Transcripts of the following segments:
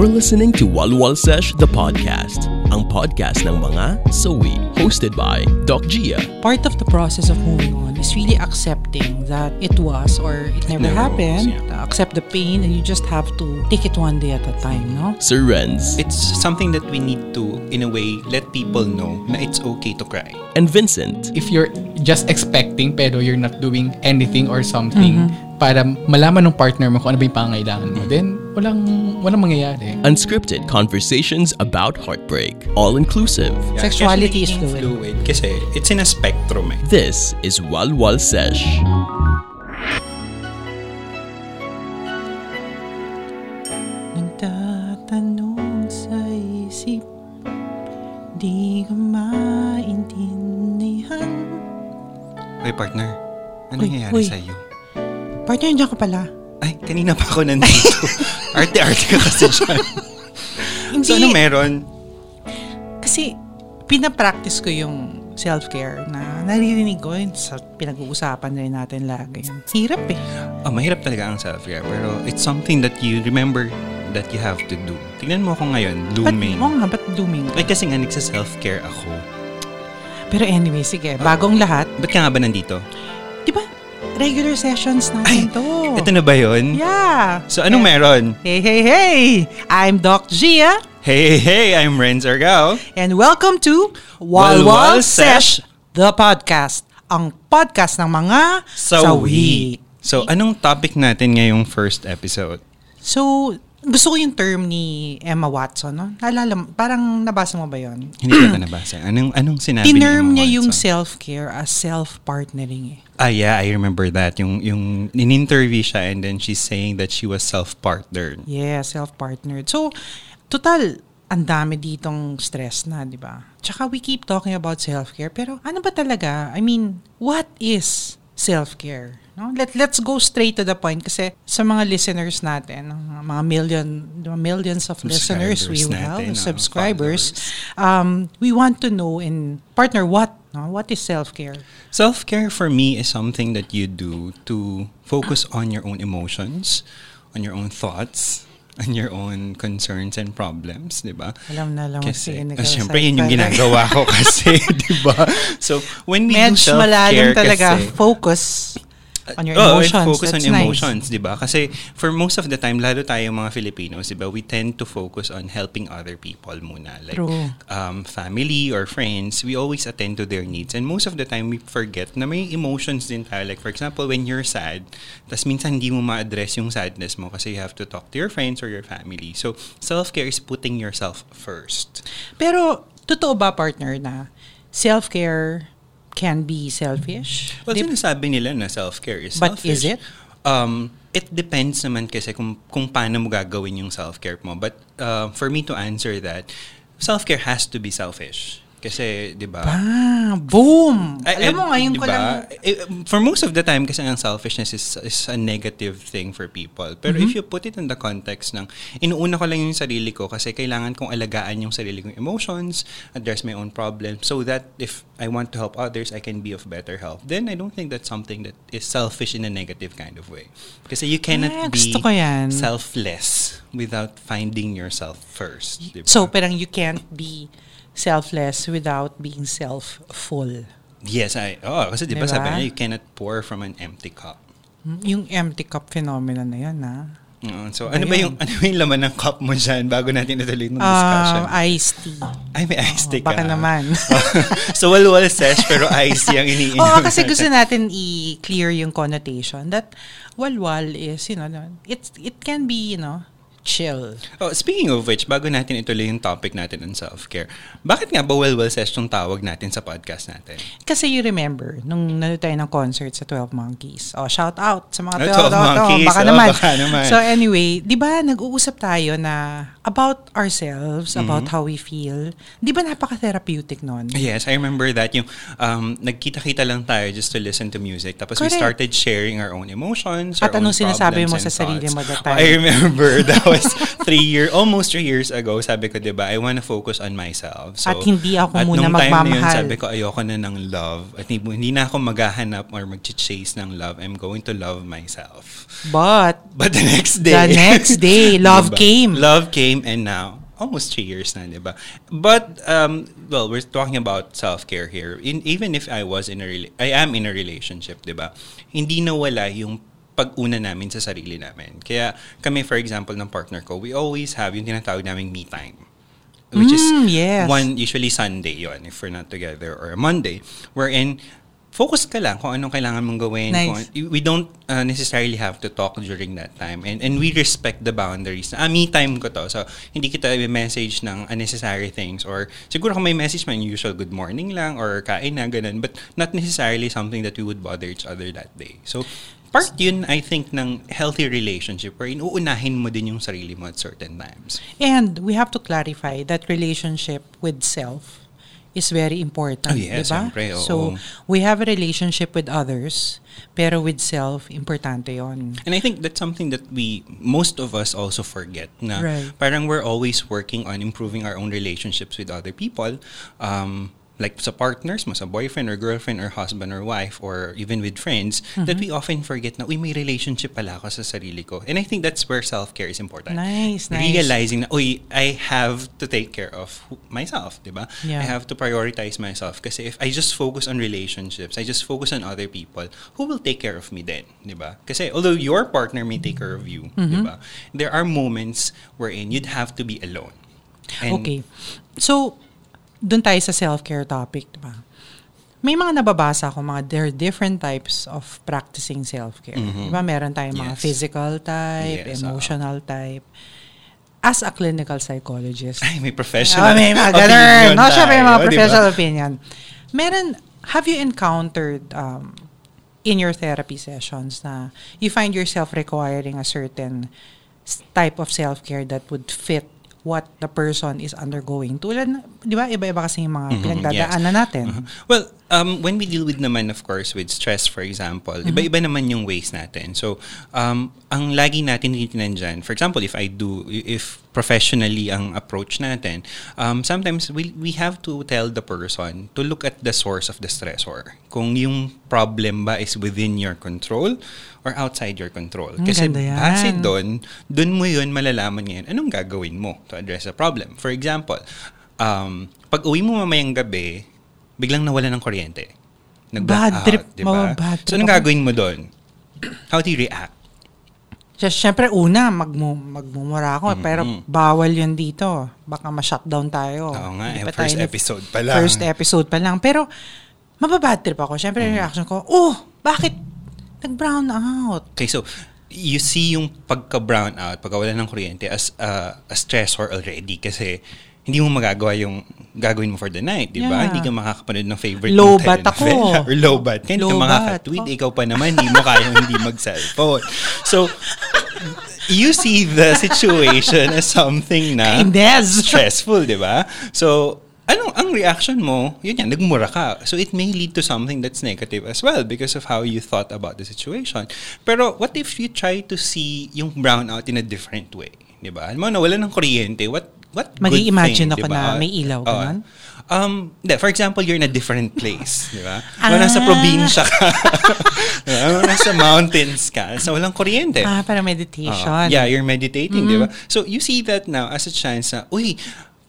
You're listening to Walwal Sesh, the podcast. Ang podcast ng mga sawi. Hosted by Doc Gia. part of the process of moving on is really accepting that it was or it never, never happened. was, Accept the pain and you just have to take it one day at a time, no? Sir Renz It's something that we need to, in a way, let people know na it's okay to cry. and Vincent. if you're just expecting pero you're not doing anything or something para malaman ng partner mo kung ano ba yung pangailangan mo, then walang, walang mangyayari. Unscripted conversations about heartbreak. All inclusive. Sexuality is nagiging fluid. Kasi it's in a spectrum eh. This is Walwal Sesh. Nagtatanong sa isip Di ka maintindihan Hoy partner, ano Uy, nangyayari uy. sa'yo? Partner, nandiyan ka pala. Ay, kanina pa ako nandito. Arte-arte ka kasi. Hindi, So ano meron? kasi pinapractice ko yung self-care na naririnig ko yun sa pinag-uusapan rin natin lagi. Hirap eh. Oh, mahirap talaga ang self-care. Pero it's something that you remember that you have to do. Tingnan mo ako ngayon, Ba't, looming. oo nga, ba't looming? Ay, kasi nga nagsa-self-care ako. Pero anyway, sige, bagong lahat. Ba't ka nga ba nandito? Di ba, regular sessions natin to. Ito na ba yun? Yeah. So anong meron? Hey, hey, hey! I'm Doc Gia, Hey, hey, hey, I'm Renz Argao. and welcome to Walwal Sesh, the podcast. Ang podcast ng mga sawi. So, anong topic natin ngayong first episode? So, gusto ko yung term ni Emma Watson, no? Naalala parang nabasa mo ba yon? Hindi ko ito nabasa. Anong, anong sinabi ni Tinerm Emma niya yung Watson? self-care as self-partnering eh. Ah, yeah, I remember that. Yung, yung in-interview siya and then she's saying that she was self-partnered. Yeah, self-partnered. So, total, ang dami ditong stress na, di ba? Tsaka we keep talking about self-care, pero ano ba talaga? I mean, what is self-care? No? Let, let's go straight to the point kasi sa mga listeners natin, mga million, millions of listeners we have, natin, ah, subscribers, um, we want to know in partner what? No? What is self-care? Self-care for me is something that you do to focus on your own emotions, on your own thoughts, on your own concerns and problems, di ba? Alam na alam si Kasi, ah, syempre, Side yun yung ginagawa ko kasi, di ba? So, when we do Medyo self-care malalim talaga. kasi, Focus on your Oo, emotions. focus on That's nice. emotions, di ba? Kasi for most of the time, lalo tayo mga Filipinos, di ba, we tend to focus on helping other people muna. Like True. um, family or friends, we always attend to their needs. And most of the time, we forget na may emotions din tayo. Like for example, when you're sad, tas minsan hindi mo ma-address yung sadness mo kasi you have to talk to your friends or your family. So, self-care is putting yourself first. Pero, totoo ba, partner, na self-care can be selfish? Well, Di- sinasabi nila na self-care is But selfish. is it? Um, it depends naman kasi kung, kung paano mo gagawin yung self-care mo. But uh, for me to answer that, self-care has to be selfish. Kasi, di ba? ah, boom! Ay, Alam mo, ay, ngayon di ko lang... Eh, For most of the time, kasi ang selfishness is, is a negative thing for people. Pero Mm-hmm. if you put it in the context ng, inuuna ko lang yung sarili ko kasi kailangan kong alagaan yung sarili kong emotions, address my own problems, so that if I want to help others, I can be of better help. Then I don't think that's something that is selfish in a negative kind of way. Kasi you cannot Ah, be selfless without finding yourself first. di ba? So, parang you can't be selfless without being self-full. yes, I, oh, kasi di ba Diba? sabi niya, you cannot pour from an empty cup. Hmm, Yung empty cup phenomenon na yan, ha? Oo, so Ba ano ba yun? yung ano ba yung laman ng cup mo diyan bago natin ituloy ng discussion? Um, iced tea. Ay, may iced tea Oh, ka. baka naman. so walwal sesh pero iced tea ang iniinom. Oo, kasi gusto natin. i-clear yung connotation that walwal is, you know, it's, it can be, you know, chill. Oh, speaking of which, bago natin ituloy yung topic natin on self-care, bakit nga ba walwal sesh yung tawag natin sa podcast natin? Kasi you remember, nung nanood tayo ng concert sa 12 Monkeys. Oh, shout out sa mga 12, 12 Monkeys. baka, Oh, naman. baka naman. So anyway, di ba nag-uusap tayo na about ourselves, about Mm-hmm. how we feel. Di ba napaka-therapeutic nun? Yes, I remember that yung um, nagkita-kita lang tayo just to listen to music. Tapos we Correct. started sharing our own emotions, At our anong own sinasabi mo sa sarili mo that time? I remember that was three year, almost three years ago, sabi ko, di ba, I wanna focus on myself. At hindi ako at muna nung time na yun, magmamahal. sabi ko, ayoko na ng love. At hindi, hindi na ako maghahanap or mag-chase ng love. I'm going to love myself. But, But the next day, The next day, love Diba? came. Love came and now, almost three years na, di ba? But, um, well, we're talking about self-care here. In, even if I was in a, rela- I am in a relationship, di ba? Hindi nawala yung pag-una namin sa sarili namin. Kaya kami, for example, ng partner ko, we always have yung tinatawag naming me time. Which Mm, is yes. one, usually Sunday yon if we're not together, or a Monday, wherein focus ka lang kung anong kailangan mong gawin. Nice. Kung, we don't uh, necessarily have to talk during that time. And and we respect the boundaries. Ah, me time ko to. So, hindi kita i-message ng unnecessary things. Or siguro kung may message man, usual good morning lang or kain na, ganun. But not necessarily something that we would bother each other that day. So, part yun, I think, ng healthy relationship wherein uunahin mo din yung sarili mo at certain times. and we have to clarify that relationship with self is very important, Oh, yes, diba? siyempre, oo. So, we have a relationship with others, pero with self, importante yon. And I think that's something that we, most of us also forget na Right. parang we're always working on improving our own relationships with other people. Um, like sa partners mo, sa boyfriend or girlfriend or husband or wife or even with friends, that Mm-hmm. we often forget na, uy, may relationship pala ako sa sarili ko. And I think that's where self-care is important. Nice, nice. Realizing na, uy, I have to take care of myself, di ba? Yeah. I have to prioritize myself kasi if I just focus on relationships, I just focus on other people, who will take care of me then, di ba? Kasi although your partner may take care of you, di Mm-hmm. ba? There are moments wherein you'd have to be alone. And Okay. So, dun tayo sa self-care topic, di ba? May mga nababasa ako, mga there are different types of practicing self-care. Di ba? Meron tayong mga Yes. physical type, Yes, emotional type. As a clinical psychologist, Ay, may professional Ah, may mga opinion ganun. No, syempre may mga professional opinion. Meron, have you encountered um, in your therapy sessions na you find yourself requiring a certain type of self-care that would fit what the person is undergoing. Tulad, di ba, iba-iba kasi yung mga Mhm, pinagdadaanan yes. natin. Uh-huh. Well, um, when we deal with naman, of course, with stress, for example, iba-iba naman yung ways natin. So, um, ang lagi natin tinitingnan dyan, for example, if I do, if professionally ang approach natin, um, sometimes we, we have to tell the person to look at the source of the stressor. Kung yung problem ba is within your control or outside your control. Ang Kasi base doon, doon mo yun malalaman ngayon anong gagawin mo to address the problem. For example, um, pag uwi mo mamayang gabi, biglang nawala ng kuryente. Bad trip, di ba? mababad So, trip anong ako. gagawin mo doon? How do you react? Just, syempre, una, magmu magmumura ako. Pero bawal yun dito. Baka ma-shutdown tayo. Oo nga, Hindi eh, pa first tayo- episode pa lang. First episode pa lang. Pero, mababad trip ako. Syempre, yung reaction ko, oh, bakit nag-brown out? Okay, so, you see yung pagka-brown out, pagkawala ng kuryente as uh, a stressor already kasi hindi mo magagawa yung gagawin mo for the night, di ba? Yeah. Hindi ka makakapanood ng favorite Low mong bat ako. Or low bat. Hindi Low ka makakatweet. Oh. Ikaw pa naman, hindi mo kaya hindi mag-cellphone. So, you see the situation as something na Indes. stressful, di ba? So, ano ang reaction mo? Yun yan, nagmura ka. So, it may lead to something that's negative as well because of how you thought about the situation. Pero, what if you try to see yung brownout in a different way? Di ba? Alam mo, nawala ng kuryente, what what thing, ako di ba? na may ilaw, Oo. ganun? Um, di, for example, you're in a different place, di ba? Ah. Wala nasa probinsya ka. Di ba? nasa mountains ka. So, walang kuryente. Ah, para meditation. yeah, you're meditating, di ba? Mm-hmm. So, you see that now as a chance na, uy,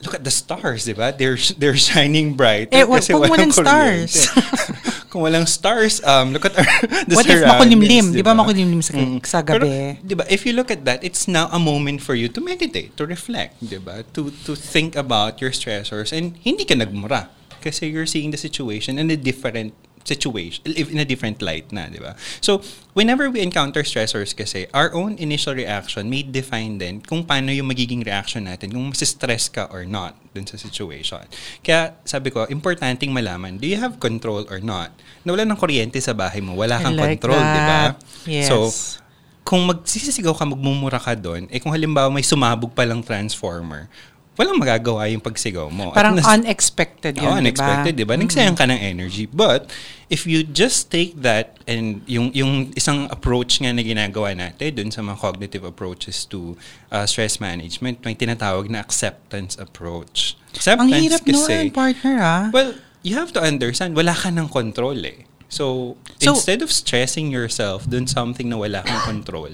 look at the stars, di ba? They're, they're shining bright. Eh, wa- wag walang stars. Kung walang stars, um, look at our, the What if makulimlim? Di ba makulimlim sa, Mm. sa Pero, gabi? di ba, if you look at that, it's now a moment for you to meditate, to reflect, di ba? To, to think about your stressors and hindi ka nagmura kasi you're seeing the situation in a different situation, in a different light na, di ba? So, whenever we encounter stressors kasi, our own initial reaction may define din kung paano yung magiging reaction natin, kung stress ka or not dun sa situation. Kaya, sabi ko, importanteng malaman, do you have control or not? Nawala ng kuryente sa bahay mo, wala I kang like control, di ba? Yes. So, kung magsisisigaw ka, magmumura ka doon, eh kung halimbawa may sumabog palang transformer, walang magagawa yung pagsigaw mo. Parang nas- unexpected yun, Oo, unexpected, di ba? Mm-hmm. Nagsayang ka ng energy. But, if you just take that and yung, yung isang approach nga na ginagawa natin dun sa mga cognitive approaches to uh, stress management, may tinatawag na acceptance approach. Acceptance Ang hirap kasi, nun, partner, ah. Well, you have to understand, wala ka ng control eh. So, So- instead of stressing yourself dun something na wala kang control,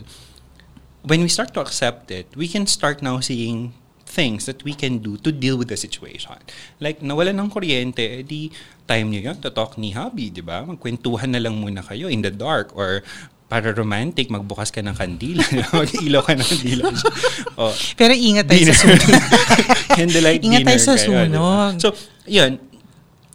when we start to accept it, we can start now seeing things that we can do to deal with the situation. Like, nawala ng kuryente, eh, di time niyo yun to talk ni hubby, di ba? Magkwentuhan na lang muna kayo in the dark or para romantic, magbukas ka ng kandila. Mag-ilaw ka ng kandila. oh, Pero ingat tayo dinner. sa sunog. Candlelight Ingat tayo sa sunog. So, yun.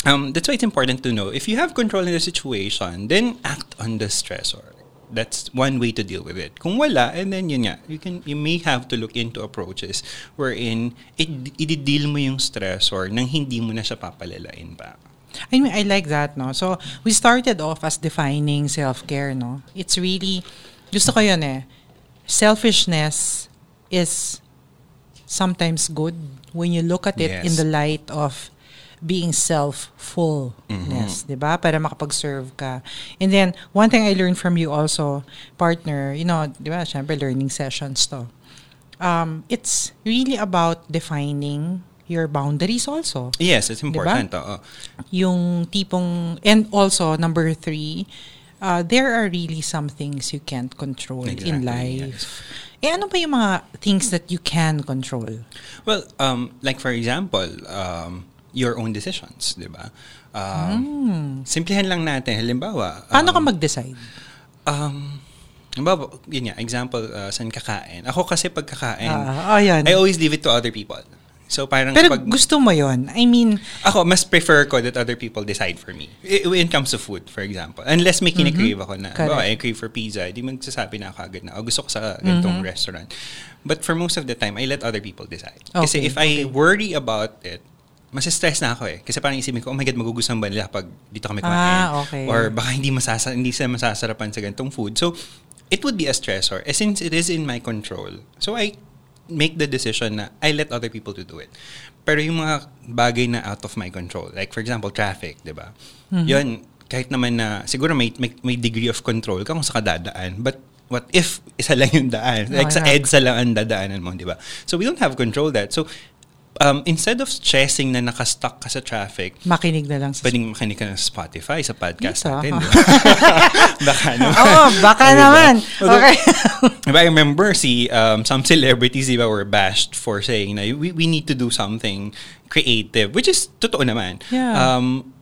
Um, that's why it's important to know. If you have control in the situation, then act on the stressor. That's one way to deal with it. Kung wala, and then yun nga, you can you may have to look into approaches wherein it, i-deal mo yung stressor nang hindi mo na siya papalalain pa. I mean, I like that, no? So, we started off as defining self-care, no? It's really, gusto ko yun eh. Selfishness is sometimes good when you look at it in Yes. the light of being self-fullness, di ba? Para makapag-serve ka. And then, one thing I learned from you also, partner, you know, di ba, syempre learning sessions to. Um, it's really about defining your boundaries also Yes, it's important. oo. yung tipong and also number three uh, there are really some things you can't control in Exactly, life eh ano ba yung mga things that you can control Well, um, like for example, um, your own decisions, di ba? Um, Simplihan lang natin. Halimbawa, Hmm. paano ka um, mag-decide Um, halimbawa, yun nga, example, uh, saan kakain. Ako kasi pag kakain, Ah, ayan. I always leave it to other people. So parang pero pag, gusto mo yon I mean ako, mas prefer ko that other people decide for me. When it comes to food, for example. Unless may kinikrave ako na, Mm-hmm. Correct. halimbawa, I crave for pizza, di magsasabi na ako agad na, oh, gusto ko sa ganitong Mm-hmm. restaurant. But for most of the time, I let other people decide. Kasi Okay, if I worry about it, masistress na ako eh. Kasi parang isipin ko, oh my God, magugustuhan ba nila pag dito kami kumain? Ah, okay. Or baka hindi, masasa hindi sila masasarapan sa ganitong food. So, it would be a stressor. Eh, since it is in my control, so I make the decision na I let other people to do it. Pero yung mga bagay na out of my control, like for example, traffic, di ba? Mm-hmm. Yun, kahit naman na, siguro may, may, may degree of control ka kung sa kadadaan, but what if isa lang yung daan? Like sa Oh, yeah. EDSA lang ang dadaanan mo, di ba? So we don't have control that. So, um, instead of stressing na nakastuck ka sa traffic, makinig na lang sa pwedeng makinig ka ng Spotify, sa podcast Dito, natin. ha? di ba? Baka naman. Oo, baka Diba? naman. Okay. Diba, I remember si um, some celebrities diba, were bashed for saying na we, we need to do something creative, which is totoo naman. Yeah. Um,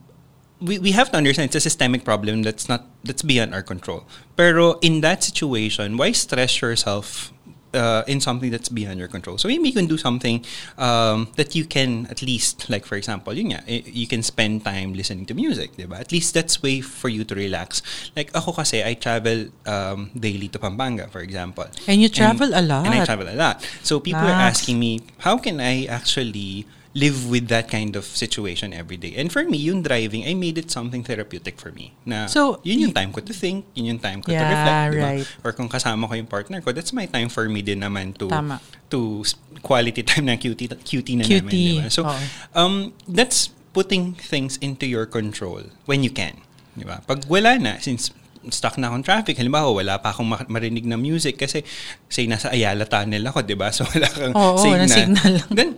we, we have to understand it's a systemic problem that's not that's beyond our control. Pero in that situation, why stress yourself uh, in something that's beyond your control? So maybe you can do something um, that you can at least, like for example, yun nga, eh, you can spend time listening to music, diba? At least that's way for you to relax. Like ako kasi, I travel um, daily to Pampanga, for example. And you travel a lot. And I travel a lot. So people are Nice. asking me, how can I actually live with that kind of situation every day? And for me, yung driving, I made it something therapeutic for me. Na So, yun yung time ko to think, yun yung time ko to Yeah, reflect. diba? right. Or kung kasama ko yung partner ko, that's my time for me din naman to Tama. to quality time na cutie, cutie na Cutie, namin. Diba? So, oo. um, that's putting things into your control when you can. Di ba? Pag wala na, since stuck na akong traffic, halimbawa, wala pa akong ma- marinig na music kasi say nasa Ayala Tunnel ako, di ba? So wala kang Oo, signal. walang signal lang. Then,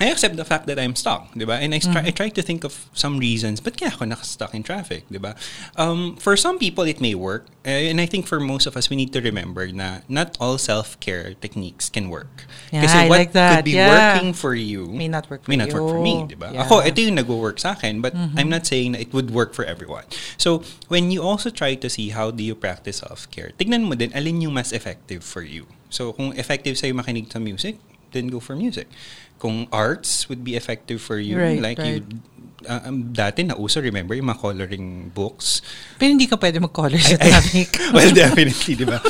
I accept the fact that I'm stuck, di ba? And I, try, I try to think of some reasons, but kaya ako nakastuck in traffic, di ba? Um, for some people, it may work. Eh, and I think for most of us, we need to remember na not all self-care techniques can work. Yeah, Kasi I what like that. could be Yeah. working for you May not work for, may not work for me, you. di ba? Yeah. Ako, ito yung nag-work sa akin, but I'm not saying it would work for everyone. So, when you also try to see how do you practice self-care, tignan mo din alin yung mas effective for you. So, kung effective sa'yo makinig sa music, then go for music. Kung arts would be effective for you, Right, like you right. Uh, um, dati nauso, remember, yung mga coloring books. Pero hindi ka pwede mag-color sa traffic. well, definitely, di ba?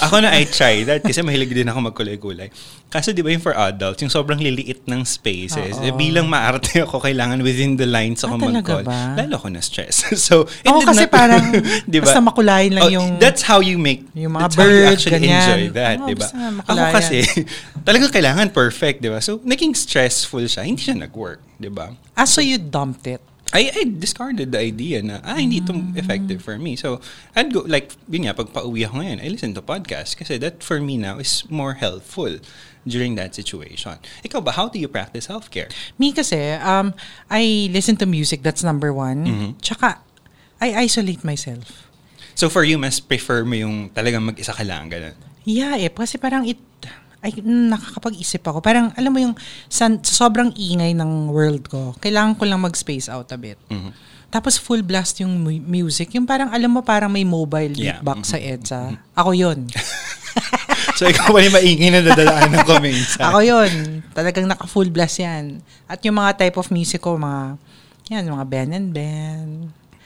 Ako na, I try that kasi mahilig din ako magkulay-kulay. Kaso, di ba, yung for adults, yung sobrang liliit ng spaces, Oo. eh, bilang maarte ako, kailangan within the lines ako Ah, talaga mag-call. ba? Lalo ako na-stress. so, it Ako did kasi not- parang di ba? basta makulayin lang Oh, yung... That's how you make, yung mga that's how you bird, actually ganyan. enjoy that, Oo, di ba? Ako makulayan. kasi, talagang kailangan perfect, di ba? So, naging stressful siya. Hindi siya nag-work, di ba? Ah, so you dumped it. I, I discarded the idea na, ah, hindi ito effective for me. So, I'd go, like, yun nga, pag pauwi ako ngayon, I listen to podcast kasi that for me now is more helpful during that situation. Ikaw ba, how do you practice self-care? Me kasi, um, I listen to music, that's number one. Mhm. Tsaka, I isolate myself. So, for you, mas prefer mo yung talagang mag-isa ka lang, ganun? Yeah, eh. Kasi parang it, ay, nakakapag-isip ako. Parang, alam mo yung, sa, sa sobrang ingay ng world ko, kailangan ko lang mag-space out a bit. Mhm. Tapos full blast yung mu- music. Yung parang, alam mo, parang may mobile Yeah. beatbox sa Mhm. EDSA. Ako yun. So, ikaw pa rin maingay na dadalaanan ko minsan. Ako yun. Talagang naka-full blast yan. At yung mga type of music ko, mga, yan, mga Ben and Ben.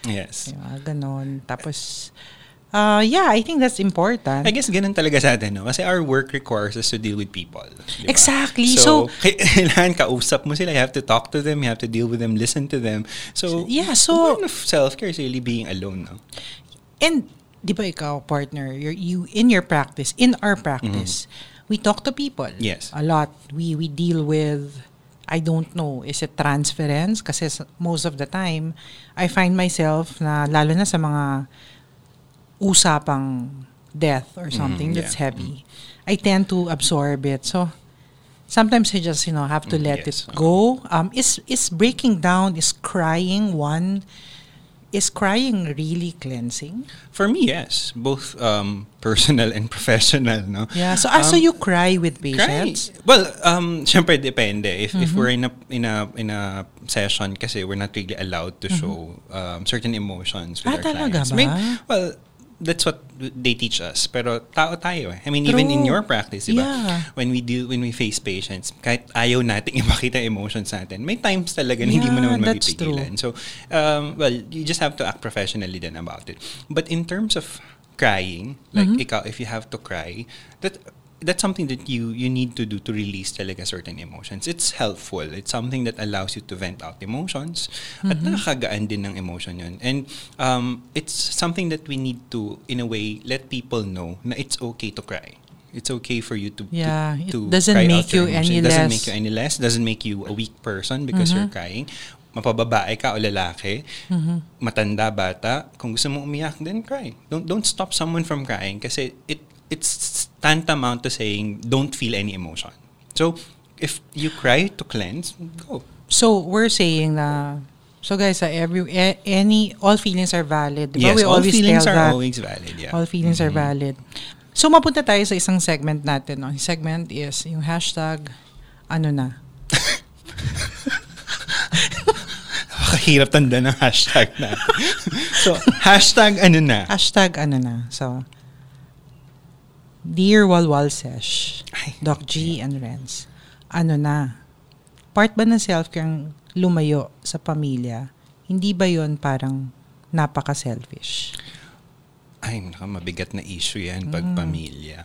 Yes. Yung mga ganon. Tapos, uh, yeah, I think that's important. I guess ganun talaga sa atin, no? Kasi our work requires us to deal with people. di ba? Exactly. So, So- kailangan kausap mo sila. You have to talk to them. You have to deal with them, listen to them. So, Yeah, so- one of self-care is really being alone, no? And, di ba ikaw, partner, you're, you, in your practice, in our practice, we talk to people. Yes. A lot. We, we deal with, I don't know, is it transference? Kasi most of the time, I find myself na, lalo na sa mga usapang death or something Mhm, that's yeah. heavy, I tend to absorb it. So, sometimes I just, you know, have to Mm, let yes. it go. Um, is, is breaking down, is crying one, is crying really cleansing? For me, yes. Both um, personal and professional, no? Yeah. So, ah, so Um, you cry with Cry. patients? Well, um, syempre depende. If if Mm-hmm. we're in a in a in a session kasi we're not really allowed to show um, certain emotions with Mm-hmm. Ah, our clients. ba? May- well, that's what they teach us. Pero tao tayo eh. I mean, even in True. your practice, di ba? Yeah. When we deal, when we face patients, kahit ayaw nating ipakita emotions natin, may times talaga na hindi mo Yeah, naman mapipigilan. So, um, well, you just have to act professionally then about it. But in terms of crying, like Mm-hmm. ikaw, if you have to cry, that that's something that you you need to do to release talaga certain emotions. It's helpful. It's something that allows you to vent out emotions at Mm-hmm. nakakagaan din ng emotion yun. And um, it's something that we need to, in a way, let people know na it's okay to cry. It's okay for you to, to- Yeah, it to, doesn't cry make out your you any It doesn't less- make you any less. Doesn't make you a weak person because you're crying. Mapababae ka o lalaki, matanda, bata, kung gusto mo umiyak, then cry. Don't don't stop someone from crying kasi it it's tantamount to saying don't feel any emotion. So, if you cry to cleanse, go. So, we're saying na, so guys, ah, every, a- any, all feelings are valid. Di ba? Yes, we all always feelings are that. always valid. Yeah. All feelings are valid. So, mapunta tayo sa isang segment natin. No? Yung segment is yung hashtag, ano na. Nakakahirap tanda ng hashtag natin. so, hashtag ano na? Hashtag ano na. So, Dear Walwal Sesh, Ay. Doc G and Renz, ano na? Part ba ng self-care ang lumayo sa pamilya? Hindi ba yon parang napaka-selfish? Ay, naka mabigat na issue yan pag Mm. pamilya.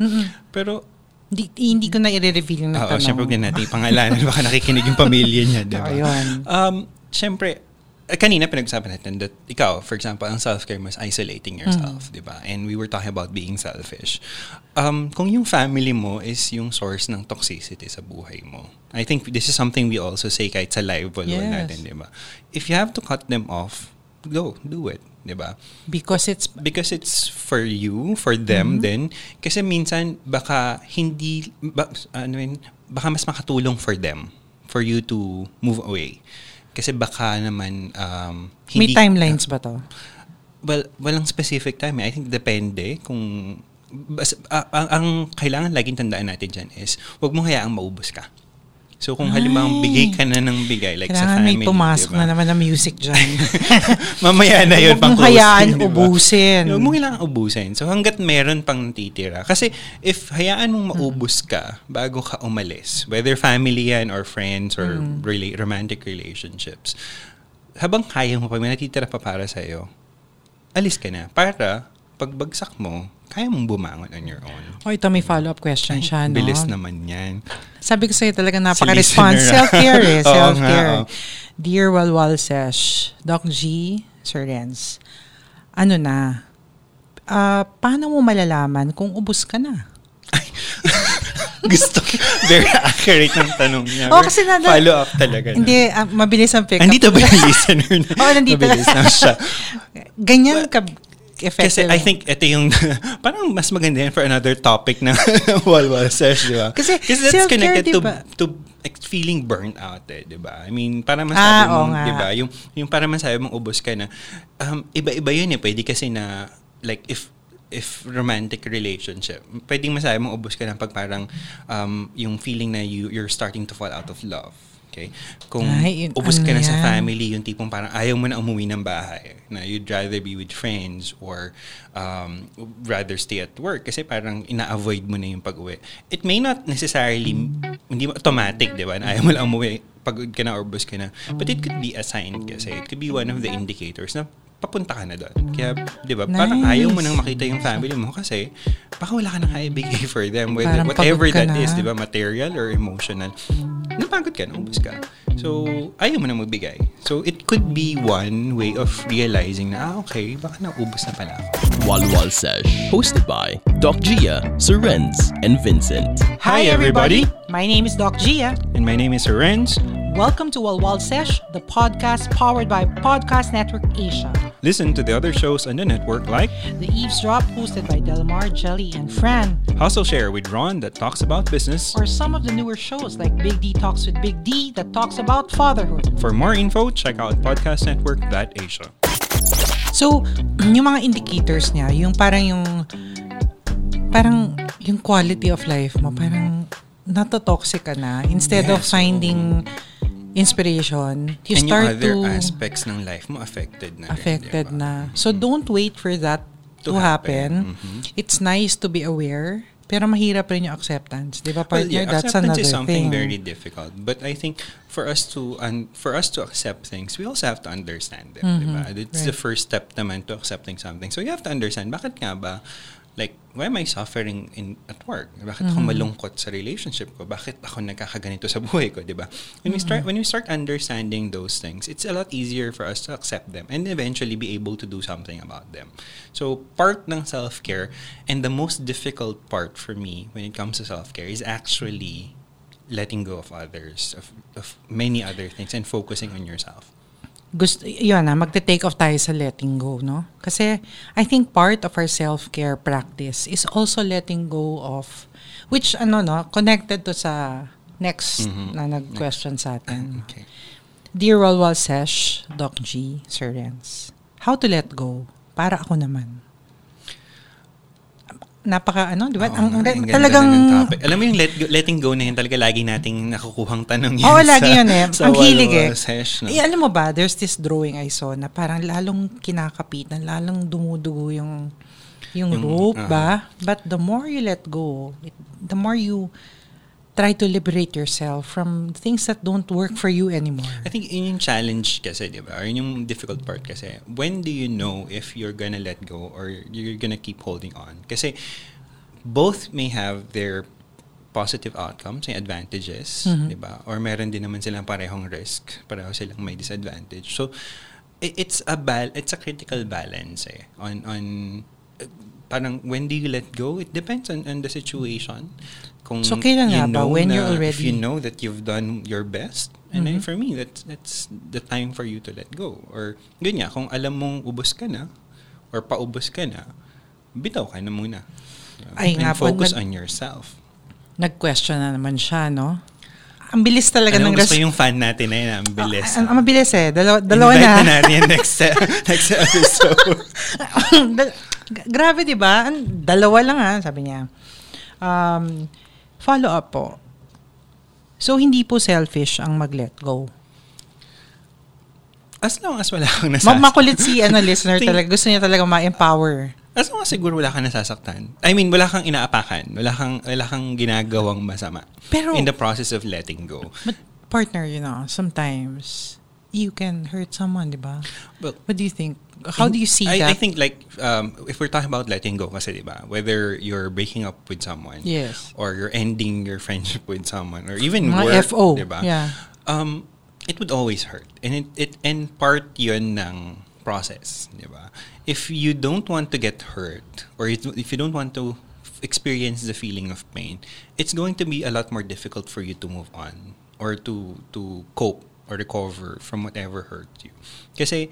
Pero, Hindi, hindi ko na i-reveal yung oo, natanong. syempre huwag na natin pangalanan. Baka nakikinig yung pamilya niya, di ba? Um, syempre, kanina pinag-usapan natin that ikaw, for example, ang self-care mo is isolating yourself, di ba? And we were talking about being selfish. Um, kung yung family mo is yung source ng toxicity sa buhay mo, I think this is something we also say kahit sa live wall Yes. natin, di ba? If you have to cut them off, go, do it, di ba? Because it's, because it's for you, for them then. Kasi minsan baka hindi ba, ano yun, baka mas makatulong for them for you to move away. Kasi baka naman um, may hindi timelines ba to? well, walang specific time. I think depende kung bas, ah, ang, ang kailangan laging tandaan natin dyan is wag mo hayaang maubos ka. So kung halimbawa Ay. bigay ka na ng bigay like sa Kailangan family, may pumasok diba? na naman na music dyan. Mamaya na yun pang mong hayaan closing, diba? ubusin. Huwag mo kailangan ubusin. So hanggat meron pang natitira. Kasi if hayaan mong maubos ka bago ka umalis, whether family yan or friends or Mm. rela- romantic relationships, habang kaya mo pa, may natitira pa para sa'yo, alis ka na. Para, pagbagsak mo, kaya mong bumangon on your own. Oh, ito may follow-up question siya, no? Bilis naman yan. Sabi ko sa'yo talaga Si napaka-response. listener, ah. Self-care eh. Self-care. oo. Dear Walwal Sesh, Doc G, Sir Renz, ano na, ah, paano mo malalaman kung ubus ka na? Gusto, very accurate ng tanong niya. Very kasi nada- Follow up talaga. Hindi, ah, mabilis ang pick-up. Andito ba yung listener na? Oo, nandito Mabilis lang siya. Ganyan ka effective. Kasi I think ito yung, parang mas maganda yan for another topic na Walwal Sesh, di ba? Kasi that's self-care, connected to, diba? to ex- feeling burnt out eh, di ba? I mean, para Ah, masabi oo mong, di ba? Yung, yung para masabi mong ubos ka na, um, iba-iba yun eh. Pwede kasi na, like, if if romantic relationship, pwedeng masabi mong ubos ka na pag parang um, yung feeling na you, you're starting to fall out of love. Okay? Kung Ay, yun- ubos ka ano na sa yan? family, yung tipong parang ayaw mo na umuwi ng bahay, na you'd rather be with friends or um, rather stay at work kasi parang ina-avoid mo na yung pag-uwi. It may not necessarily, hindi automatic, di ba? Na ayaw mo lang umuwi, pagod ka na or ubos ka na. But it could be a sign kasi. It could be one of the indicators na papunta ka na doon. Kaya, di ba, parang Nice. ayaw mo nang makita yung family mo kasi baka wala ka nang kaibigay for them. Whether, Parang whatever ka that na. is, di ba, material or emotional. Napagod ka, naubos ka. So, ayaw mo na magbigay. So, it could be one way of realizing na, ah, okay, baka naubos na pala ako. Walwal Sesh, hosted by Doc Gia, Sir Renz, and Vincent. Hi, everybody. My name is Doc Gia. And my name is Lorenz. Welcome to Walwal Sesh, the podcast powered by Podcast Network Asia. Listen to the other shows on the network like The Eavesdrop, hosted by Delmar, Jelly, and Fran. Hustle Share with Ron that talks about business. Or some of the newer shows like Big D Talks with Big D that talks about fatherhood. For more info, check out podcastnetwork.asia. So, yung mga indicators niya, yung parang yung parang yung quality of life mo, parang natotoxic ka na. Instead of Yes, finding inspiration, you And start other to aspects ng life mo affected na. rin, affected di ba? na. So don't wait for that to, To happen. happen. Mhm. It's nice to be aware, pero mahirap rin yung acceptance. Di ba, Well, partner? yeah, That's acceptance another is something thing. very difficult. But I think for us to un- for us to accept things, we also have to understand them. diba? It's the right. first step naman to accepting something. So you have to understand, bakit nga ba, like, why am I suffering in at work? Bakit ako malungkot sa relationship ko? Bakit ako nagkakaganito sa buhay ko, di ba? When we start when we start understanding those things, it's a lot easier for us to accept them and eventually be able to do something about them. So, part ng self-care and the most difficult part for me when it comes to self-care is actually letting go of others, of, of many other things and focusing on yourself. Gusto, yun na, magte-take off tayo sa letting go, no? Kasi, I think part of our self-care practice is also letting go of, which, ano, no, connected to sa next Mhm. na nag-question sa atin. Okay. Dear Walwal Sesh, Doc G, Sir Renz, how to let go? Para ako naman. Napaka, ano, di ba? Oo ang, ang- talagang, topic. Alam mo yung let go, letting go na yun, talaga lagi nating nakukuhang tanong yan Oo, lagi yun eh. sa Ang hilig eh. Sesh, no? Eh, alam mo ba, there's this drawing I saw na parang lalong kinakapitan, lalong dumudugo yung yung, Yung, rope ah. ba? But the more you let go, it, the more you try to liberate yourself from things that don't work for you anymore. I think yun yung challenge kasi, di ba? Or yun yung difficult part kasi. When do you know if you're gonna let go or you're gonna keep holding on? Kasi both may have their positive outcomes, may advantages, Mhm. di ba? Or meron din naman silang parehong risk, pareho silang may disadvantage. So, it's a bal it's a critical balance eh on on parang when do you let go it depends on, on the situation kung So, kailan nga ba? When you're if you already- know that you've done your best and then Mhm. for me that's that's the time for you to let go or ganyan kung alam mong ubos ka na or paubos ka na bitaw ka na muna Ay, and nga po, focus nag- on yourself Nag-question na naman siya, no? Ang bilis talaga alam ng gusto res- yung fan natin na yun ang bilis Ah, ang, ang mabilis eh. Dalawa, dalawa Invite na. na natin yan next, next episode Grabe, di ba? Dalawa lang ha, sabi niya. Um, follow up po. So, hindi po selfish ang mag-let go. as long as wala kang nasasaktan makulit si ano, listener talaga. Gusto niya talaga ma-empower. As long as siguro wala kang nasasaktan. I mean, wala kang inaapakan. Wala kang, wala kang ginagawang masama. Pero- in the process of letting go. But partner, you know, sometimes you can hurt someone, di ba? Well, What do you think? How do you see I, that? I think like um, if we're talking about letting go kasi diba whether you're breaking up with someone Yes. or you're ending your friendship with someone or even Mga work FO, diba yeah. um it would always hurt and it, it and part yun ng process diba if you don't want to get hurt or if if you don't want to experience the feeling of pain it's going to be a lot more difficult for you to move on or to to cope or recover from whatever hurt you kasi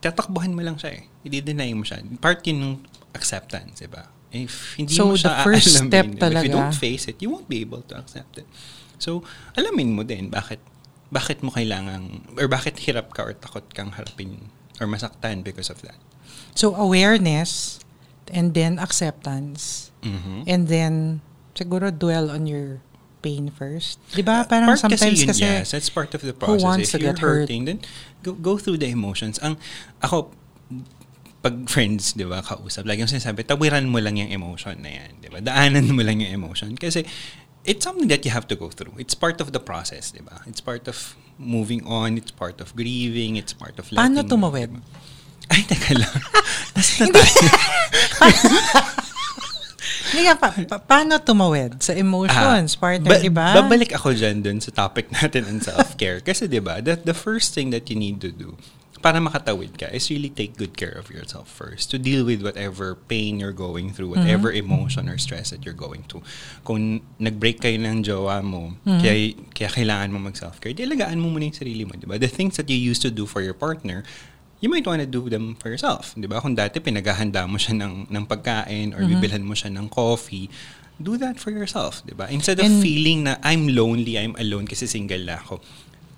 tatakbuhan mo lang siya eh. I-deny mo siya. Part yun ng acceptance, diba? If hindi So, mo the siya first aalamin, step diba? If talaga- you don't face it, you won't be able to accept it. So, alamin mo din bakit bakit mo kailangan or bakit hirap ka or takot kang harapin or masaktan because of that. So, awareness and then acceptance Mhm. and then siguro dwell on your pain first. Di ba? Parang part sometimes kasi, kasi, yun, yes, that's part of the who process. wants to if you're get hurt? hurting, then go, go through the emotions. Ang, ako, pag friends, di ba, kausap, lagi yung sinasabi, tawiran mo lang yung emotion na yan, di ba? Daanan mo lang yung emotion. Kasi, it's something that you have to go through. It's part of the process, di ba? It's part of moving on, it's part of grieving, it's part of Paano letting- tumawid? di ba? Ay, teka lang. Nasa na tayo. Nga, pa, pa- paano tumawid sa emotions, Ah, partner, ba- di ba? Babalik ako dyan dun sa topic natin on self-care. Kasi di ba, the, the first thing that you need to do para makatawid ka is really take good care of yourself first to deal with whatever pain you're going through, whatever Mm-hmm. emotion or stress that you're going through. Kung nag-break kayo ng jowa mo, Mm-hmm. kaya, kaya kailangan mo mag-self-care, di alagaan mo muna yung sarili mo, di ba? The things that you used to do for your partner, you might want to do them for yourself. Di ba? Kung dati pinaghahanda mo siya ng, ng pagkain or Mm-hmm. bibilhan mo siya ng coffee, do that for yourself. Di ba? Instead of And- feeling na I'm lonely, I'm alone kasi single na ako,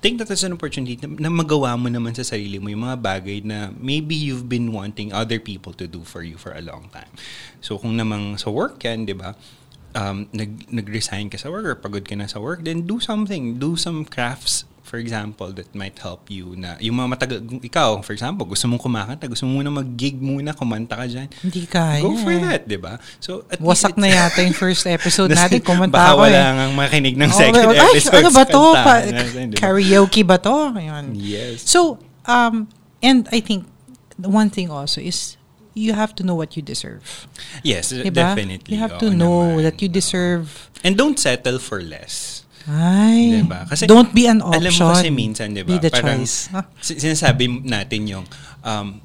take that as an opportunity na, na magawa mo naman sa sarili mo yung mga bagay na maybe you've been wanting other people to do for you for a long time. So kung namang sa work yan, di ba? Um, nag, nag-resign ka sa work or pagod ka na sa work, then do something. Do some crafts for example, that might help you na, yung mga matagal, ikaw, for example, gusto mong kumakanta, gusto mo muna mag-gig muna, kumanta ka dyan. Hindi kaya. Go for that, di ba? So, at Wasak na yata yung first episode natin. Kumanta Baka ako wala eh. nga makinig ng Oh, second ay, episode. ano ba to? Pa- karaoke ba to? Ayun. Yes. So, um, and I think the one thing also is you have to know what you deserve. Yes, Diba? definitely. You have to know naman. that you deserve And don't settle for less. Ay, Diba? Kasi, don't be an option. Alam mo kasi minsan, di ba? Be the parang, choice. Ah. si- sinasabi natin yung, um,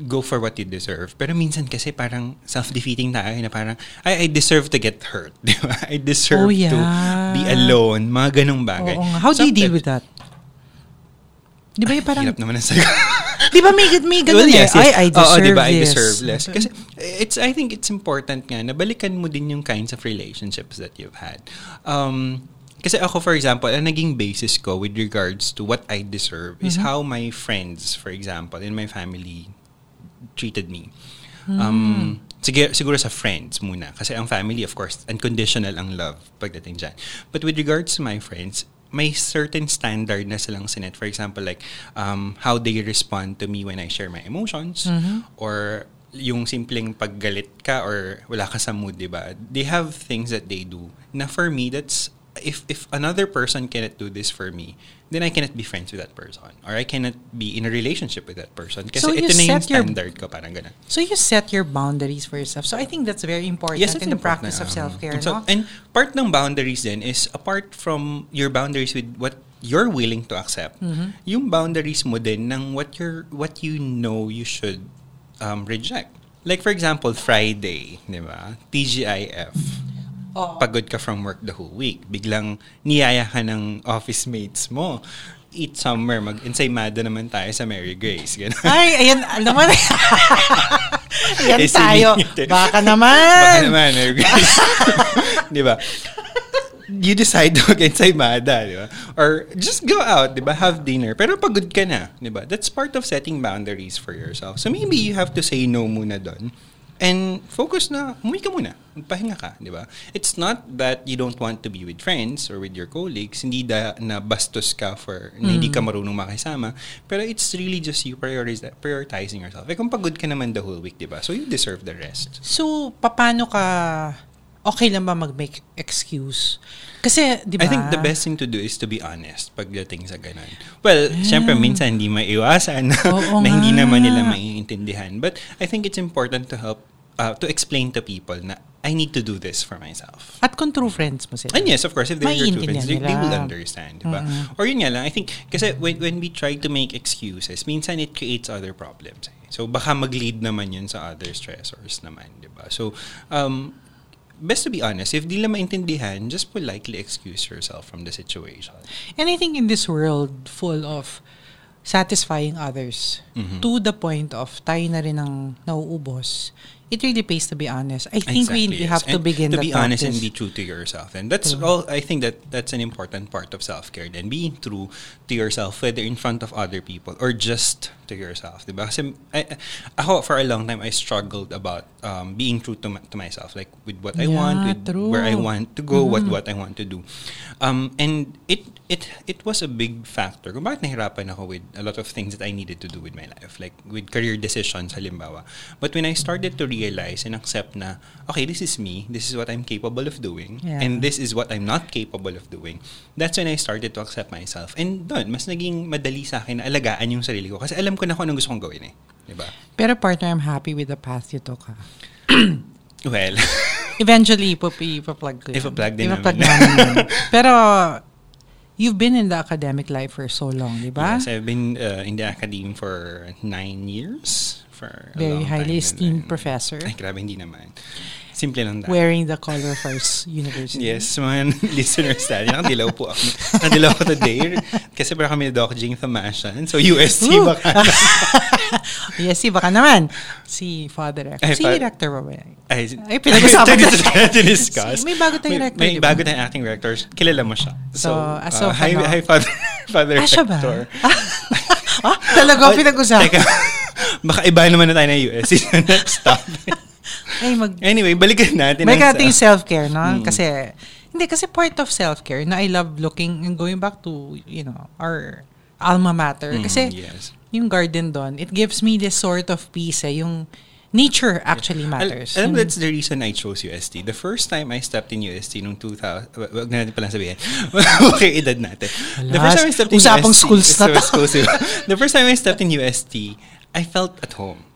go for what you deserve. Pero minsan kasi parang self-defeating tayo na parang, I, I deserve to get hurt. Di ba? I deserve Oh, to yeah. be alone. Mga ganong bagay. Oo. How do you deal with that? Di ba yung parang, Hirap naman ang sagot. di ba may, may ganun Well, eh, yes, yes. I, I Oo, deserve diba? I this. deserve less. Kasi it's, I think it's important nga na balikan mo din yung kinds of relationships that you've had. Um, kasi ako, for example, ang naging basis ko with regards to what I deserve is Mm-hmm. how my friends, for example, in my family treated me. Hmm. Um, sige, siguro sa friends muna. Kasi ang family, of course, unconditional ang love pagdating dyan. But with regards to my friends, may certain standard na silang sinet. For example, like um, how they respond to me when I share my emotions or yung simpleng paggalit ka or wala ka sa mood, di ba? They have things that they do na for me, that's if if another person cannot do this for me, then I cannot be friends with that person or I cannot be in a relationship with that person. Kasi So you ito na yung set your- standard ko, parang ganun. So you set your boundaries for yourself. So I think that's very important Yes, in the important. practice of Uh, self-care. so- no? And part ng boundaries din is apart from your boundaries with what you're willing to accept, Mm-hmm. yung boundaries mo din ng what you're what you know you should um, reject. Like for example, Friday, di ba? TGIF. Oo. Pagod ka from work the whole week. Biglang niyaya ka ng office mates mo. Eat somewhere. Mag-ensaymada naman tayo sa Mary Grace. Ganun. Ay, ayan, alam mo na. ayan Eh, tayo. Baka naman. Baka naman, Mary Grace. di ba? You decide to mag-ensaymada, di ba? Or just go out, di ba? Have dinner. Pero pagod ka na, di ba? That's part of setting boundaries for yourself. So maybe you have to say no muna doon. And focus na, umuwi ka muna. Magpahinga ka, di ba? It's not that you don't want to be with friends or with your colleagues. Hindi da na bastos ka for, na hindi ka marunong makisama. Pero it's really just you prioritize, prioritizing yourself. Eh kung pagod ka naman the whole week, di ba? So you deserve the rest. So, paano ka okay lang ba mag-make excuse? Kasi, di ba? I think the best thing to do is to be honest pagdating sa ganun. Well, syempre minsan hindi maiwasan na, Oo na hindi naman nila maiintindihan. But I think it's important to help uh, to explain to people na I need to do this for myself. At kung true friends mo sila. And yes, of course, if they're your true friends, they, they will understand, di ba? Or yun nga lang, I think, kasi when, when we try to make excuses, minsan it creates other problems. eh. So, baka mag-lead naman yun sa other stressors naman, di ba? So, um, best to be honest, if di lang maintindihan, just politely excuse yourself from the situation. And I think in this world full of satisfying others Mm-hmm. to the point of tayo na rin ang nauubos, it really pays to be honest. I think we, we yes. have to And begin to be honest and be true to yourself. And that's all I think that that's an important part of self-care then being true to yourself whether in front of other people or just to yourself, 'di ba? Kasi I, ako for a long time I struggled about um, being true to my, to myself like with what I Yeah, want, with true. where I want to go, what what I want to do. Um, and it it it was a big factor kung bakit nahirapan ako with a lot of things that I needed to do with my life like with career decisions halimbawa. But when I started to realize and accept na okay, this is me, this is what I'm capable of doing Yeah. and this is what I'm not capable of doing. That's when I started to accept myself. And doon mas naging madali sa akin na alagaan yung sarili ko kasi alam ko na kung anong gusto kong gawin eh. 'Di ba? Pero partner, I'm happy with the path you took. Ha? Well, Eventually, ipa-plug ko yun. Ipa-plug din Ipa-plug namin. Pero, you've been in the academic life for so long, di ba? yes, I've been uh, in the academy for nine years. For Very highly esteemed professor. Ay, grabe, hindi naman. Simple lang dahil. Wearing the color of our university. Yes, mga listeners natin. Nakadilaw po ako. Nakadilaw ako today. Kasi para kami ni Doc Jing Thamashan. So, UST Ooh. baka. yes, si baka naman. Si Father Rector. Ay, si fa- Rector ba ba? Ay, Ay, pinag-usapan Ito natin. diniscuss. May bago tayong rector, May, di ba? bago tayong acting rector. Kilala mo siya. So, as of hi, ano? hi, Father, Father Ah, siya ba? Rector. ah, talaga Oh, pinag-usapan. Teka, baka iba naman na tayo ng UST sa next topic. Ay, mag... Anyway, balikan natin. May ang- kating self-care, no? Mm. Kasi, hindi, kasi part of self-care na I love looking and going back to, you know, our alma mater. Mm, Kasi, yes. Yung garden doon, it gives me this sort of peace, eh, yung nature actually Al- matters. alam mo, Yung- that's the reason I chose UST. The first time I stepped in UST nung 2000, wag na natin palang sabihin. okay, edad natin. The first time I stepped in usapang UST. schools na to. schools the first time I stepped in UST, I felt at home.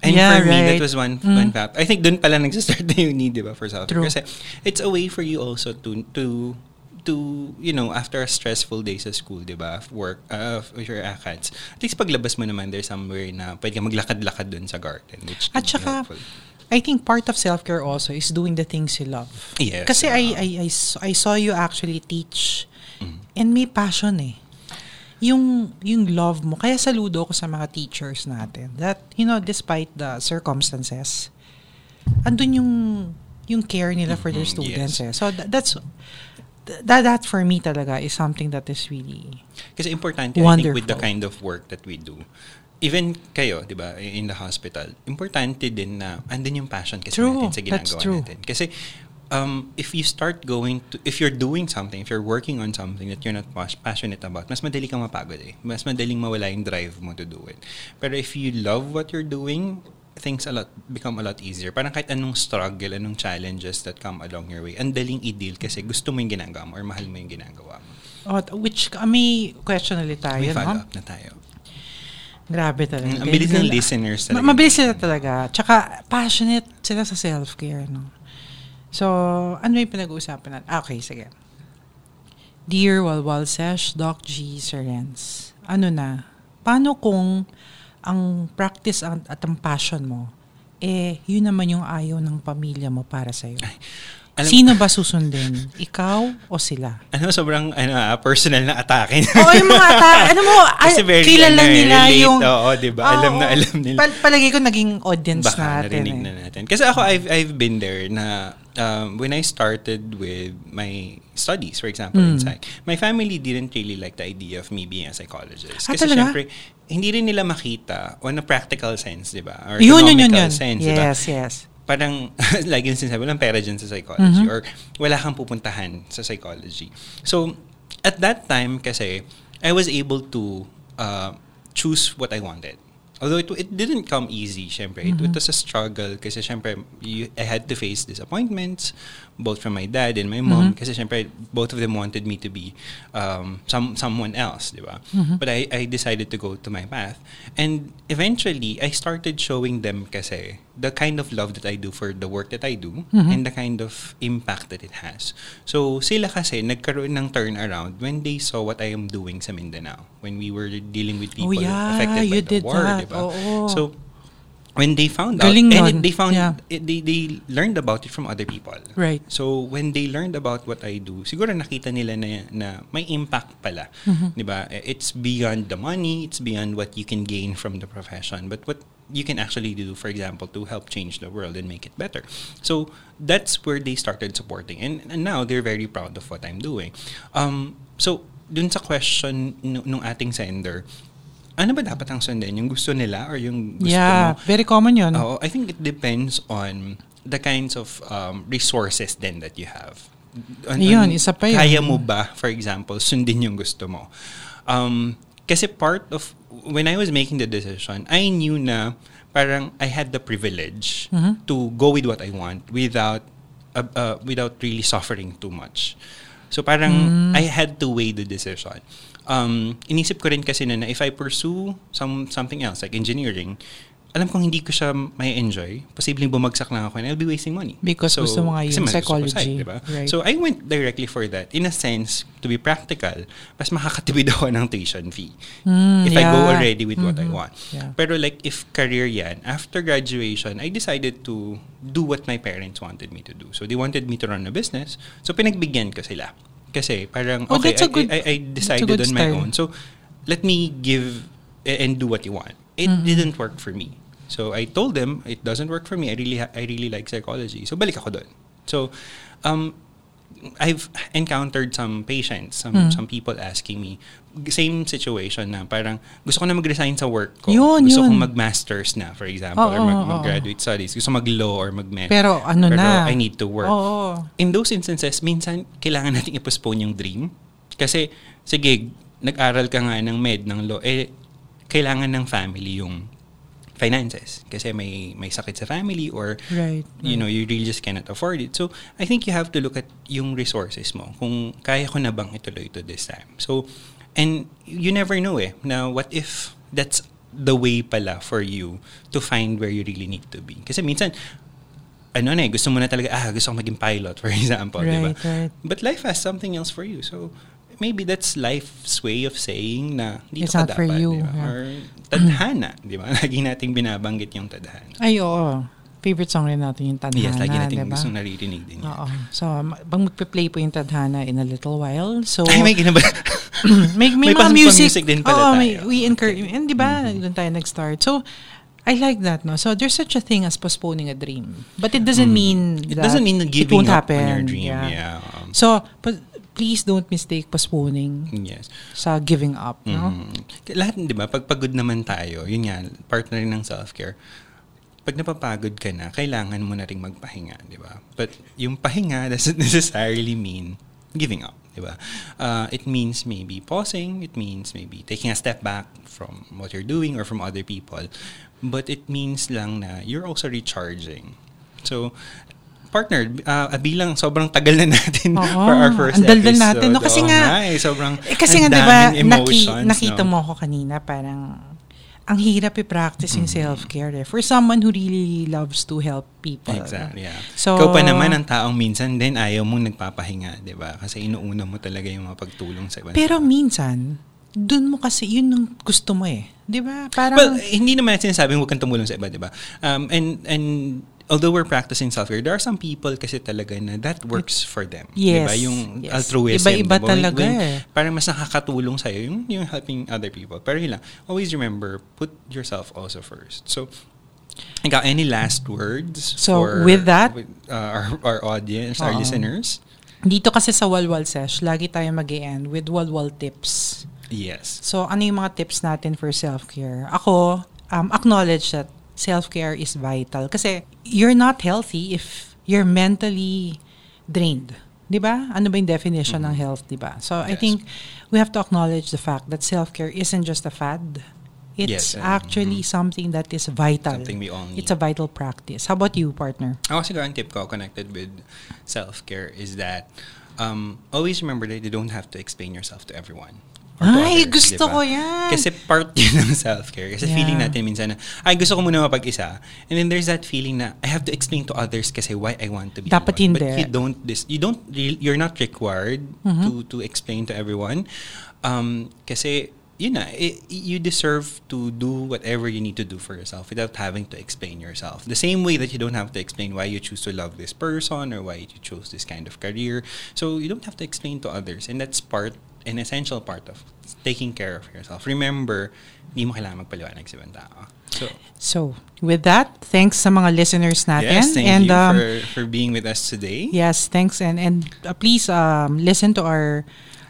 And Yeah, for me, that was one, Mm. one fact. I think dun pala nagsistart na yung need, di ba, for self True. Kasi it's a way for you also to, to, to, you know, after a stressful day sa school, di ba, work, uh, of your ACADS, at least paglabas mo naman, there's somewhere na pwede ka maglakad-lakad dun sa garden, which At saka, helpful. I think part of self-care also is doing the things you love. Yes. Kasi I, uh, I, I, s- I saw you actually teach Mm. and may passion eh. Yung, yung love mo. Kaya saludo ko sa mga teachers natin that, you know, despite the circumstances, andun yung, yung care nila for their Mhm, students yes. eh. So that, that's, that, that for me talaga is something that is really, Kasi importante, I think, with the Wonderful. kind of work that we do, even kayo, di ba, in the hospital, importante din na andun yung passion kasi True, natin sa ginagawa natin. Kasi um, if you start going to, if you're doing something, if you're working on something that you're not pas- passionate about, mas madali kang mapagod eh. Mas madaling mawala yung drive mo to do it. Pero if you love what you're doing, things a lot become a lot easier. Parang kahit anong struggle, anong challenges that come along your way, ang daling i-deal kasi gusto mo yung ginagawa mo or mahal mo yung ginagawa mo. oh, which, uh, may question ulit tayo, May no? follow-up na tayo. Grabe talaga. Ang bilis ng listeners Ma- talaga. mabilis sila talaga. Tsaka, passionate sila sa self-care, no? So, ano yung pinag-uusapan natin? Ah, okay, sige. Dear Walwal Sesh, Doc G. Serens, ano na, paano kung ang practice ang- at ang passion mo, eh, yun naman yung ayaw ng pamilya mo para sa'yo? Alam- Sino ba susundin? Ikaw o sila? Ano, sobrang ano, ah, personal na atake. Oo, yung mga ata, ano mo, Kasi ay, very, kilala ano, eh, nila relate, yung... oo, di ba? Alam na alam nila. Pal- palagay ko naging audience Baka natin. narinig eh. na natin. Kasi ako, I've, I've been there na um, when I started with my studies, for example, in Mm. psych, my family didn't really like the idea of me being a psychologist. Ah, Kasi talaga? syempre, hindi rin nila makita on a practical sense, di ba? Or Yun, yun, yun, yun. sense? Yes, yes. Parang, like yung sinasabi, walang pera dyan sa psychology Mhm. or wala kang pupuntahan sa psychology. So, at that time kasi, I was able to uh, choose what I wanted. although it, it didn't come easy, syempre. It, it was a struggle kasi syempre, you, I had to face disappointments, both from my dad and my mom, kasi syempre, both of them wanted me to be um, some someone else, di ba? But I, I decided to go to my path. And eventually, I started showing them kasi the kind of love that I do for the work that I do and the kind of impact that it has. So, sila kasi nagkaroon ng turnaround when they saw what I am doing sa Mindanao. When we were dealing with people Oh, yeah, affected by the did war, di ba? So, when they found out, and it- they found, Yeah. it- they, they learned about it from other people. Right. So, when they learned about what I do, siguro nakita nila na, na may impact pala. Mm-hmm. Di ba? It's beyond the money, it's beyond what you can gain from the profession, but what you can actually do, for example, to help change the world and make it better. So, that's where they started supporting. And, and now, they're very proud of what I'm doing. Um, so, dun sa question nung ating sender, ano ba dapat ang sundin? Yung gusto nila or yung gusto Yeah, mo? very common yun. Oo, I think it depends on the kinds of um, resources then that you have. An- Yun, isa pa yun. Kaya mo ba, for example, sundin yung gusto mo? Um, kasi part of, when I was making the decision, I knew na parang I had the privilege Mm-hmm. to go with what I want without uh, uh, without really suffering too much. So parang Mm. I had to weigh the decision. Um, inisip ko rin kasi na, na if I pursue some something else like engineering, alam kong hindi ko siya may enjoy. Posibleng bumagsak lang ako and I'll be wasting money. Because gusto mo nga ko psychology. diba? Right. So I went directly for that. In a sense, to be practical, mas makakatipid ako ng tuition fee. Mm, if I go yeah. already with what I Mhm. want. Yeah. Pero like if career yan, after graduation, I decided to do what my parents wanted me to do. So they wanted me to run a business. So pinagbigyan ko sila. Kasi parang, Oh, okay, I, good- I, I a decided on my style. own. So let me give and do what you want. It Mm-hmm. didn't work for me. So I told them it doesn't work for me. I really ha- I really like psychology. So balik ako doon. So um I've encountered some patients, some Mm. some people asking me same situation na parang gusto ko na mag-resign sa work ko. Yun, gusto yun. kong mag-masters na, for example, Oo, or mag- oo. mag-graduate studies. Gusto mag-law or mag-med. Pero ano Pero na? I need to work. Oo. In those instances, minsan kailangan nating i-postpone yung dream. Kasi, sige, nag-aral ka nga ng med, ng law, eh, kailangan ng family yung finances. Kasi may may sakit sa family or Right, you know, you really just cannot afford it. So, I think you have to look at yung resources mo. Kung kaya ko na bang ituloy to this time. So, and you never know eh, na what if that's the way pala for you to find where you really need to be. Kasi minsan, ano na eh, gusto mo na talaga, ah, gusto ko maging pilot, for example, di ba? Right, right. But life has something else for you. So, maybe that's life's way of saying na dito It's ka not for dapat, you, di ba? yeah. Or tadhana, di ba? Lagi nating binabanggit yung tadhana. Ay, oo. Favorite song rin natin yung Tadhana, Yes, lagi natin diba? gustong naririnig din yan. Oo. So, pag magpe-play po yung Tadhana in a little while. So, Ay, may ginaba. may, may, may mga music. music din pala Oo, tayo. may, we encourage. And di ba, doon tayo nag-start. So, I like that, no? So, there's such a thing as postponing a dream. But it doesn't mean Mm. It that doesn't mean it giving won't up happen. on your dream. Yeah. Um, So, pa- please don't mistake postponing yes. sa giving up, no? Mhm. Lahat, di ba, pag pagod naman tayo, yun nga, partner ng self-care, pag napapagod ka na, kailangan mo na rin magpahinga, di ba? But yung pahinga doesn't necessarily mean giving up, di ba? Uh, it means maybe pausing, it means maybe taking a step back from what you're doing or from other people. But it means lang na you're also recharging. So, partner, uh, bilang sobrang tagal na natin Oo, for our first ang daldal episode. natin, no? Kasi Oo nga- eh, sobrang Eh, kasi nga, ang di ba, daming naki, emotions, nakita no? mo ako kanina, parang, ang hirap i-practice yung Mm-hmm. self-care eh. For someone who really loves to help people. Exactly, yeah. So, Ikaw pa naman ang taong minsan din ayaw mong nagpapahinga, di ba? Kasi inuuna mo talaga yung mga pagtulong sa ibang Pero tao. minsan, dun mo kasi, yun ang gusto mo eh. Di ba? Parang, Well, hindi naman natin sinasabing huwag kang tumulong sa iba, di ba? Um, and, and although we're practicing self-care, there are some people kasi talaga na that works for them. Yes, Yung yes. altruism. Iba-iba di ba? When- talaga when eh. Parang mas nakakatulong sa'yo yung, yung helping other people. Pero yun lang, always remember, put yourself also first. So, ikaw, any last words? So, for- with that- with, uh, our, our audience, our Oo. listeners? dito kasi sa Walwal Sesh, lagi tayo mag end with Walwal tips. Yes. So, ano yung mga tips natin for self-care? Ako, um, acknowledge that self-care is vital. Kasi, you're not healthy if you're mentally drained. Di ba? Ano ba yung definition ng health, di ba? So, I Yes. think we have to acknowledge the fact that self-care isn't just a fad. It's Yes, uh, actually something that is vital. Something we all need. It's a vital practice. How about you, partner? Ako siguro ang tip ko connected with self-care is that um, always remember that you don't have to explain yourself to everyone. Ay, others, gusto di ba? ko yan. Kasi part yun ng self-care. Kasi Yeah. feeling natin minsan na, ay gusto ko muna mapag-isa. And then there's that feeling na, I have to explain to others kasi why I want to be Dapat alone. hindi. But you don't, this, you don't, re- you're not required Mm-hmm. to to explain to everyone. Um, kasi, yun na, i- you deserve to do whatever you need to do for yourself without having to explain yourself. The same way that you don't have to explain why you choose to love this person or why you chose this kind of career. So you don't have to explain to others. And that's part, an essential part of taking care of yourself. Remember, hindi mo kailangan magpaliwanag sa ibang tao. So, So, with that, thanks sa mga listeners natin. yes, thank and you um, for, for being with us today. Yes, thanks and and uh, please um listen to our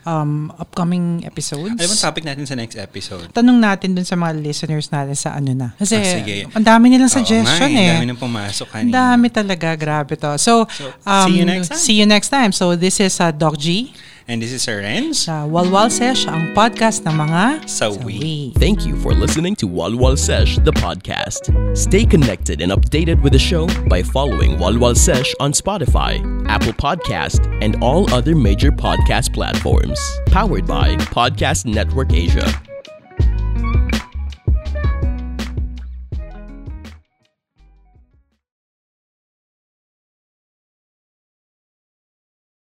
um upcoming episodes. Ano bang topic natin sa next episode? Tanong natin dun sa mga listeners natin sa ano na. Kasi Ah, sige. ang dami nilang Oo suggestion nga eh. Ang dami nang pumasok Ang kanina. dami talaga, grabe to. So, So, um, see you next time. See you next time. So, this is uh, Doc G And this is Sir Renz. sa Walwal Sesh, ang podcast ng mga Sawi. Thank you for listening to Walwal Sesh, the podcast. Stay connected and updated with the show by following Walwal Sesh on Spotify, Apple Podcast, and all other major podcast platforms. Powered by Podcast Network Asia.